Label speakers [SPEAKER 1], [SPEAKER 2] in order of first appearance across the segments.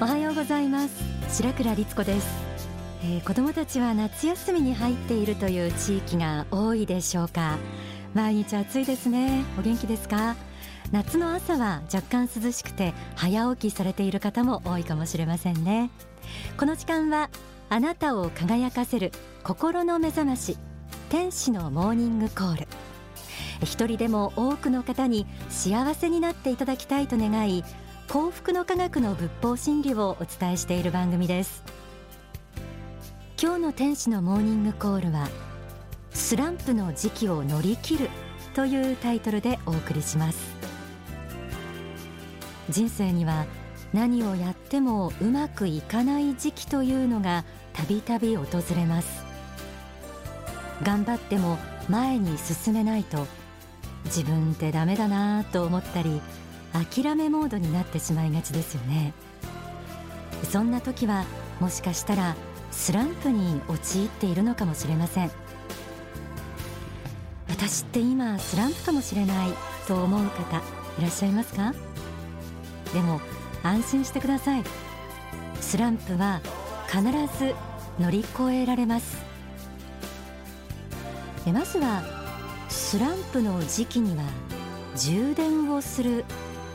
[SPEAKER 1] おはようございます。白倉律子です、えー、子どもたちは夏休みに入っているという地域が多いでしょうか。毎日暑いですね。お元気ですか？夏の朝は若干涼しくて早起きされている方も多いかもしれませんね。この時間はあなたを輝かせる心の目覚まし天使のモーニングコール。一人でも多くの方に幸せになっていただきたいと願い幸福の科学の仏法真理をお伝えしている番組です。今日の天使のモーニングコールはスランプの時期を乗り切るというタイトルでお送りします。人生には何をやってもうまくいかない時期というのがたびたび訪れます。頑張っても前に進めないと自分ってダメだなと思ったり諦めモードになってしまいがちですよね。そんな時はもしかしたらスランプに陥っているのかもしれません。私って今スランプかもしれないと思う方いらっしゃいますか？でも安心してください。スランプは必ず乗り越えられます。まずはスランプの時期には充電をする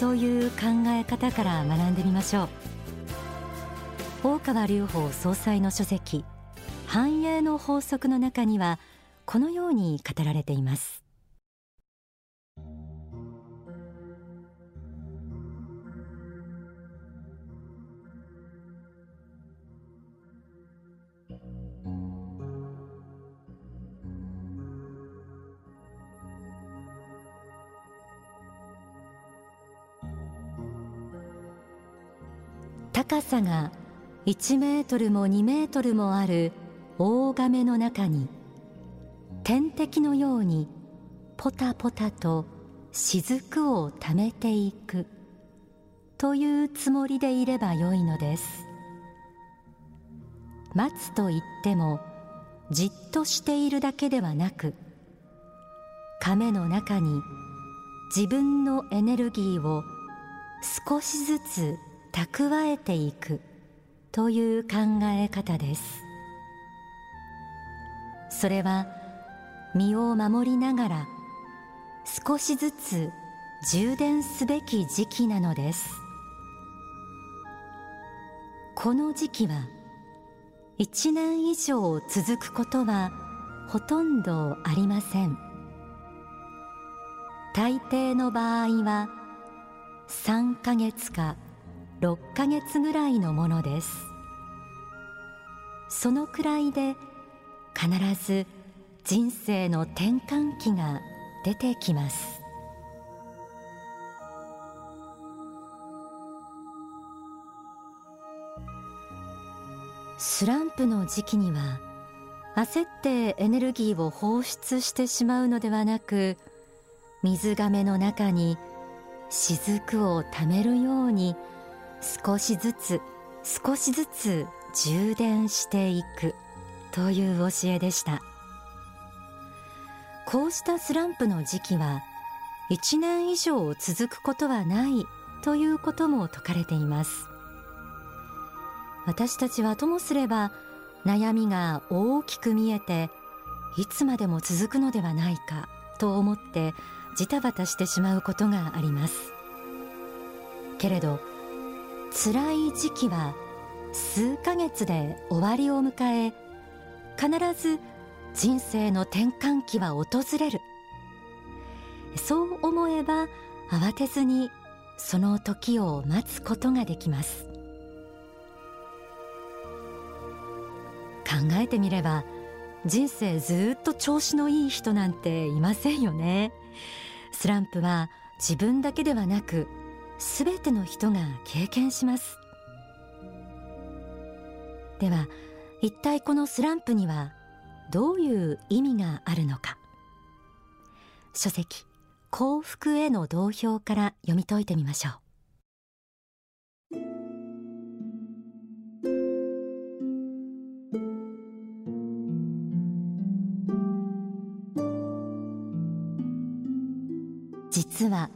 [SPEAKER 1] という考え方から学んでみましょう。大川隆法総裁の書籍繁栄の法則の中にはこのように語られています。高さが1メートルも2メートルもある大亀の中に天敵のようにポタポタと雫をためていくというつもりでいればよいのです。待つと言ってもじっとしているだけではなく亀の中に自分のエネルギーを少しずつ蓄えていくという考え方です。それは身を守りながら少しずつ充電すべき時期なのです。この時期は一年以上続くことはほとんどありません。大抵の場合は3ヶ月か6ヶ月ぐらいのものです。そのくらいで必ず人生の転換期が出てきます。スランプの時期には焦ってエネルギーを放出してしまうのではなく水がめの中に雫をためるように少しずつ少しずつ充電していくという教えでした。こうしたスランプの時期は1年以上続くことはないということも説かれています。私たちはともすれば悩みが大きく見えていつまでも続くのではないかと思ってジタバタしてしまうことがあります。けれど辛い時期は数ヶ月で終わりを迎え必ず人生の転換期は訪れる。そう思えば慌てずにその時を待つことができます。考えてみれば人生ずっと調子のいい人なんていませんよね。スランプは自分だけではなくすべての人が経験します。では一体このスランプにはどういう意味があるのか。書籍幸福への同票から読み解いてみましょう。実は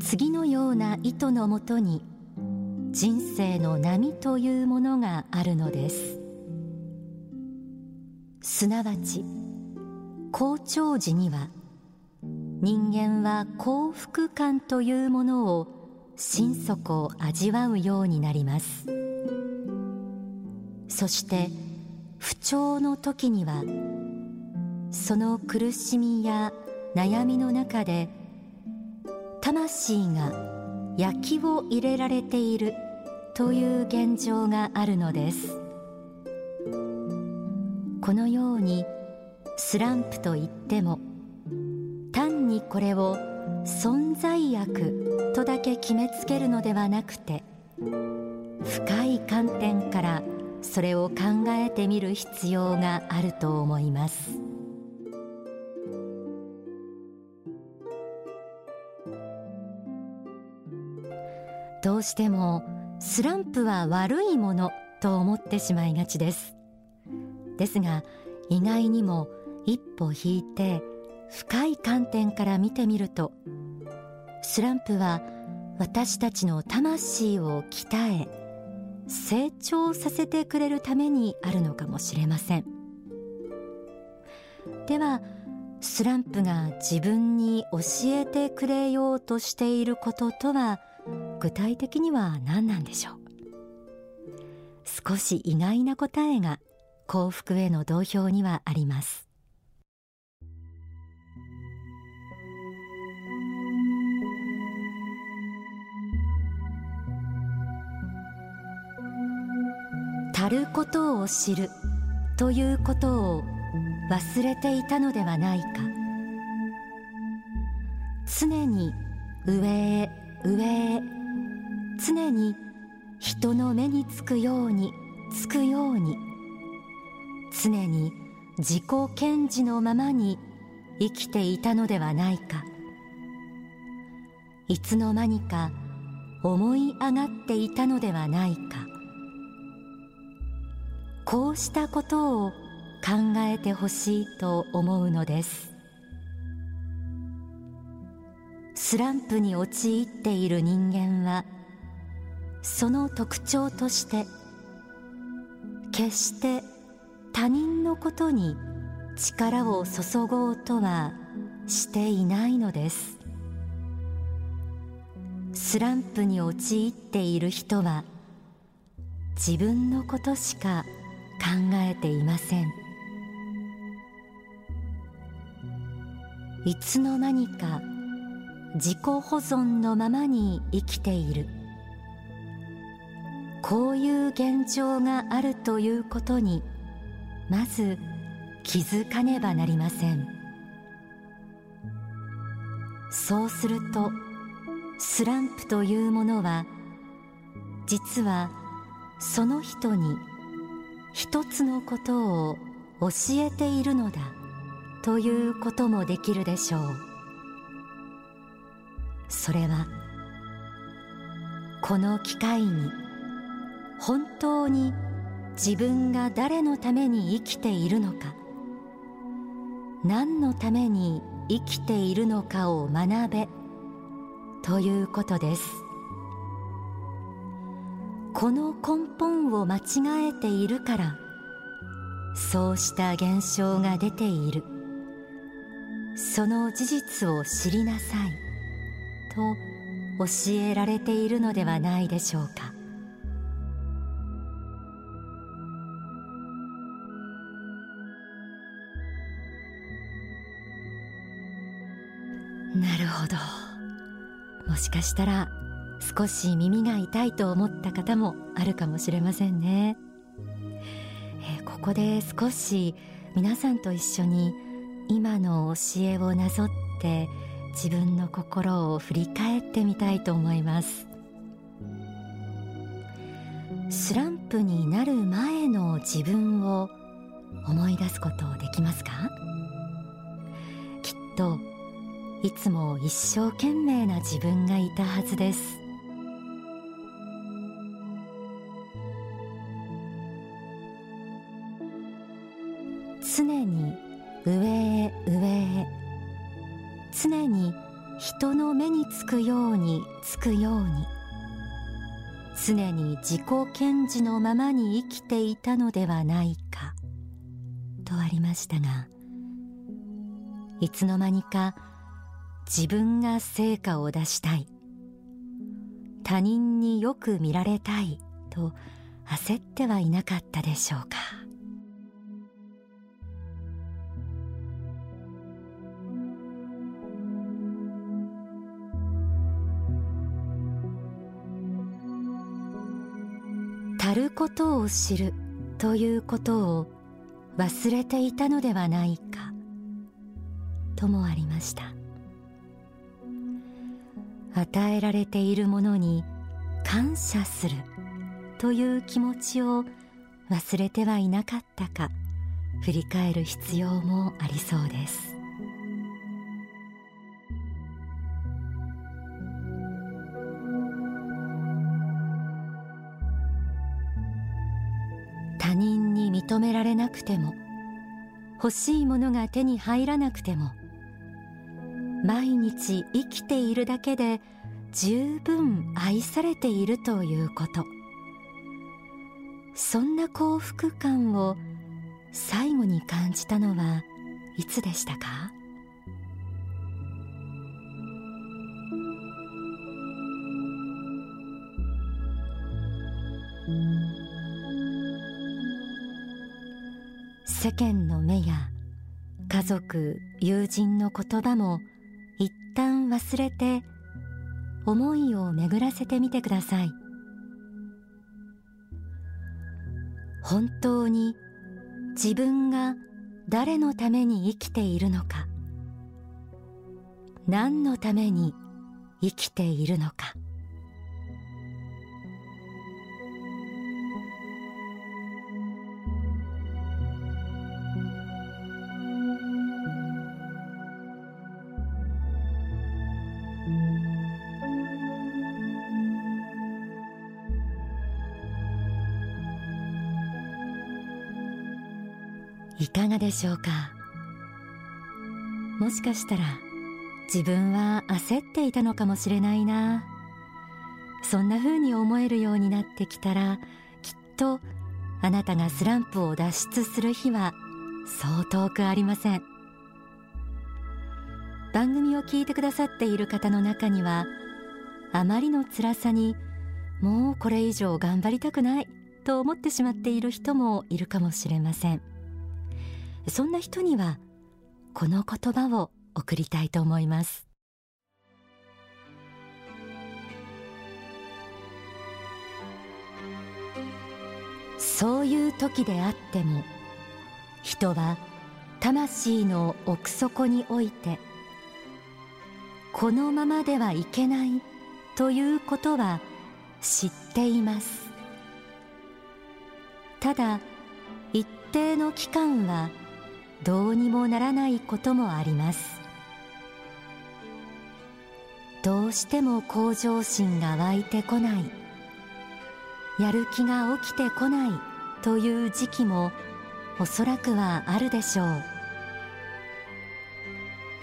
[SPEAKER 1] 次のような意図のもとに人生の波というものがあるのです。すなわち好調時には人間は幸福感というものを心底味わうようになります。そして不調の時にはその苦しみや悩みの中で魂が焼きを入れられているという現状があるのです。このようにスランプといっても単にこれを存在悪とだけ決めつけるのではなくて深い観点からそれを考えてみる必要があると思います。うしてもスランプは悪いものと思ってしまいがちです。ですが意外にも一歩引いて深い観点から見てみるとスランプは私たちの魂を鍛え成長させてくれるためにあるのかもしれません。ではスランプが自分に教えてくれようとしていることとは具体的には何なんでしょう？少し意外な答えが幸福への同票にはあります。足ることを知るということを忘れていたのではないか。常に上へ上へ。常に人の目につくようにつくように。常に自己顕示のままに生きていたのではないか。いつの間にか思い上がっていたのではないか。こうしたことを考えてほしいと思うのです。スランプに陥っている人間はその特徴として決して他人のことに力を注ごうとはしていないのです。スランプに陥っている人は自分のことしか考えていません。いつの間にか自己保存のままに生きている。こういう現状があるということにまず気づかねばなりません。そうするとスランプというものは実はその人に一つのことを教えているのだということもできるでしょう。それはこの機会に本当に自分が誰のために生きているのか何のために生きているのかを学べということです。この根本を間違えているからそうした現象が出ている。その事実を知りなさい。と教えられているのではないでしょうか。なるほど。もしかしたら少し耳が痛いと思った方もあるかもしれませんね、えー、ここで少し皆さんと一緒に今の教えをなぞって自分の心を振り返ってみたいと思います。スランプになる前の自分を思い出すことできますか？きっといつも一生懸命な自分がいたはずです。常に上へ上へ常に人の目につくようにつくように。常に自己顕示のままに生きていたのではないか。とありましたがいつの間にか自分が成果を出したい。他人によく見られたいと焦ってはいなかったでしょうか。足ることを知るということを忘れていたのではないか。ともありました。与えられているものに感謝するという気持ちを忘れてはいなかったか振り返る必要もありそうです。他人に認められなくても欲しいものが手に入らなくても毎日生きているだけで十分愛されているということ。そんな幸福感を最後に感じたのはいつでしたか？世間の目や家族友人の言葉も一旦忘れて思いを巡らせてみてください。本当に自分が誰のために生きているのか何のために生きているのか。いかがでしょうか？もしかしたら自分は焦っていたのかもしれないな。そんな風に思えるようになってきたらきっとあなたがスランプを脱出する日はそう遠くありません。番組を聞いてくださっている方の中にはあまりの辛さにもうこれ以上頑張りたくないと思ってしまっている人もいるかもしれません。そんな人にはこの言葉を送りたいと思います。そういう時であっても人は魂の奥底においてこのままではいけないということは知っています。ただ一定の期間はどうにもならないこともあります。どうしても向上心が湧いてこない。やる気が起きてこないという時期もおそらくはあるでしょう。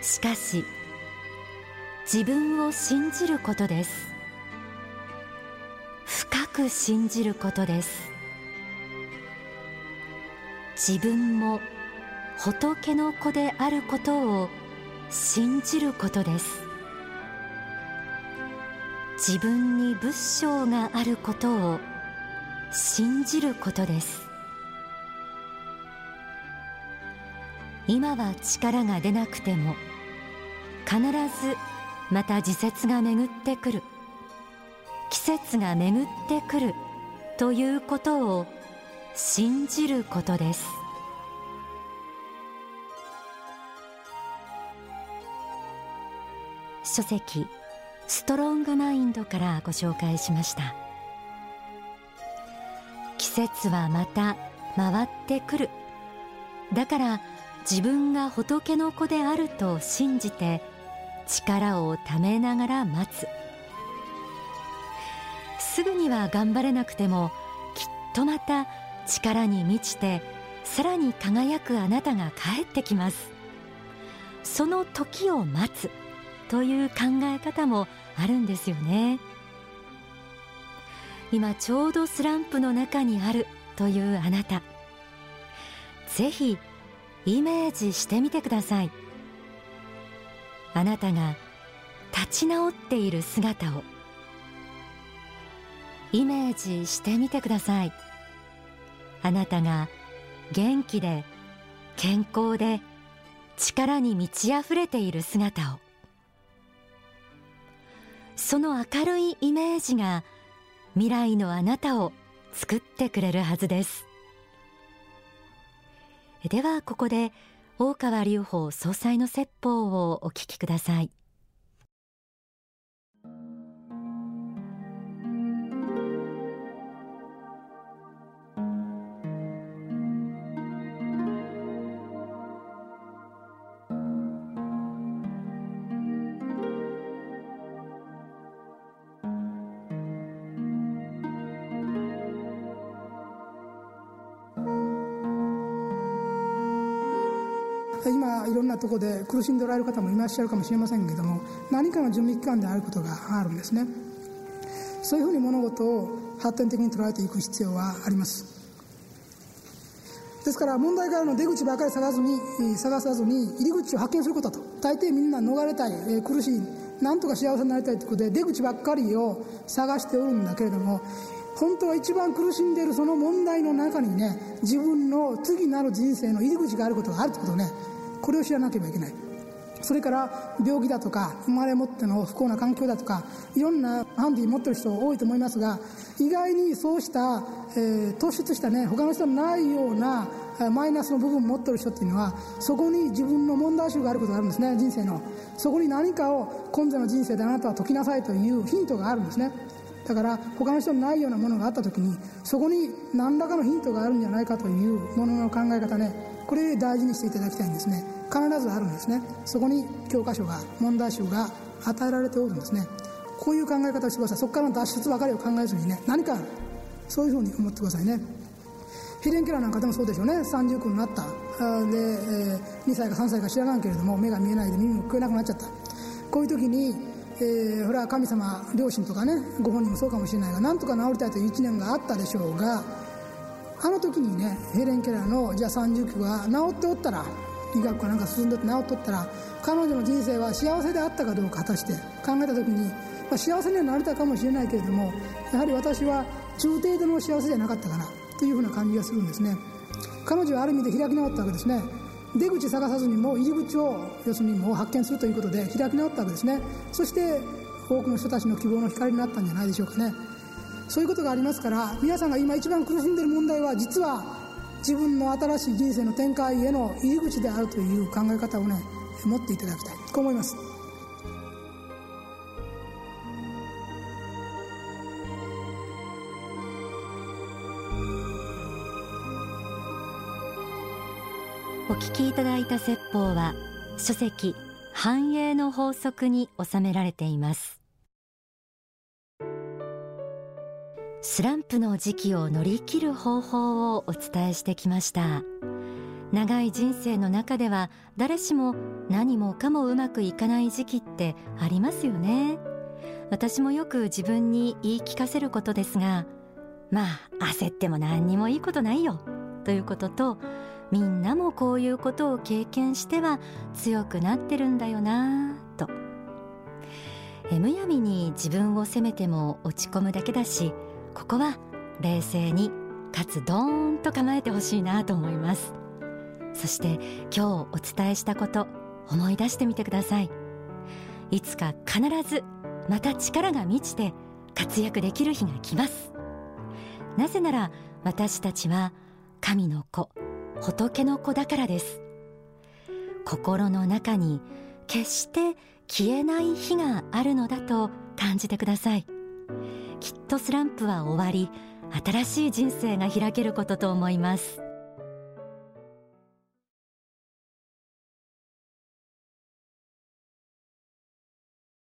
[SPEAKER 1] しかし自分を信じることです。深く信じることです。自分も仏の子であることを信じることです。自分に仏性があることを信じることです。今は力が出なくても必ずまた時節が巡ってくる。季節が巡ってくるということを信じることです。書籍ストロングマインドからご紹介しました。季節はまた回ってくる。だから自分が仏の子であると信じて力をためながら待つ。すぐには頑張れなくてもきっとまた力に満ちてさらに輝くあなたが帰ってきます。その時を待つ。という考え方もあるんですよね。今ちょうどスランプの中にあるというあなた。ぜひイメージしてみてください。あなたが立ち直っている姿を。イメージしてみてください。あなたが元気で健康で力に満ち溢れている姿を。その明るいイメージが未来のあなたを作ってくれるはずです。ではここで大川隆法総裁の説法をお聞きください。
[SPEAKER 2] 今いろんなところで苦しんでおられる方もいらっしゃるかもしれませんけども何かの準備期間であることがあるんですね。そういうふうに物事を発展的に捉えていく必要はあります。ですから問題からの出口ばかり探ずに探さずに入り口を発見することと大抵みんな逃れたい、え苦しいなんとか幸せになりたいということで出口ばっかりを探しておるんだけれども本当は一番苦しんでいるその問題の中にね自分の次なる人生の入り口があることがあるということねこれを知らなければいけない。それから病気だとか生まれ持っての不幸な環境だとかいろんなハンディ持ってる人多いと思いますが意外にそうした、えー、突出したね他の人のないようなマイナスの部分を持ってる人っていうのはそこに自分の問題集があることがあるんですね人生の。そこに何かを今度の人生であなたは解きなさいというヒントがあるんですね。だから他の人にないようなものがあった時にそこに何らかのヒントがあるんじゃないかというものの考え方ね。これ大事にしていただきたいんですね。必ずあるんですね。そこに教科書が問題集が与えられておるんですね。こういう考え方をしてください。そこからの脱出ばかりを考えずにね。何かある。そういうふうに思ってくださいね。ヘレン・ケラーなんかでもそうでしょうね。30区になった。で、えー、2歳か3歳か知らないけれども目が見えないで耳も聞こえなくなっちゃった。こういう時に、えー、ほら神様両親とかねご本人もそうかもしれないがなんとか治りたいという一年があったでしょうがあの時にねヘレン・ケラーのじゃあ30期が治っておったら医学かなんか進んでって治っとったら彼女の人生は幸せであったかどうか果たして考えた時に、まあ、幸せにはなれたかもしれないけれどもやはり私は中程度の幸せじゃなかったかなというふうな感じがするんですね。彼女はある意味で開き直ったわけですね。出口探さずにもう入り口を要するにもう発見するということで開き直ったわけですね。そして多くの人たちの希望の光になったんじゃないでしょうかね。そういうことがありますから皆さんが今一番苦しんでいる問題は実は自分の新しい人生の展開への入り口であるという考え方をね持っていただきたい。と思います。
[SPEAKER 1] 聞きいただいた説法は書籍繁栄の法則に収められています。スランプの時期を乗り切る方法をお伝えしてきました。長い人生の中では誰しも何もかもうまくいかない時期ってありますよね。私もよく自分に言い聞かせることですがまあ焦っても何にもいいことないよ。ということとみんなもこういうことを経験しては強くなってるんだよなと。えむやみに自分を責めても落ち込むだけだしここは冷静にかつドーンと構えてほしいなと思います。そして今日お伝えしたこと思い出してみてください。いつか必ずまた力が満ちて活躍できる日が来ます。なぜなら私たちは神の子仏の子だからです。心の中に決して消えない日があるのだと感じてください。きっとスランプは終わり新しい人生が開けることと思います。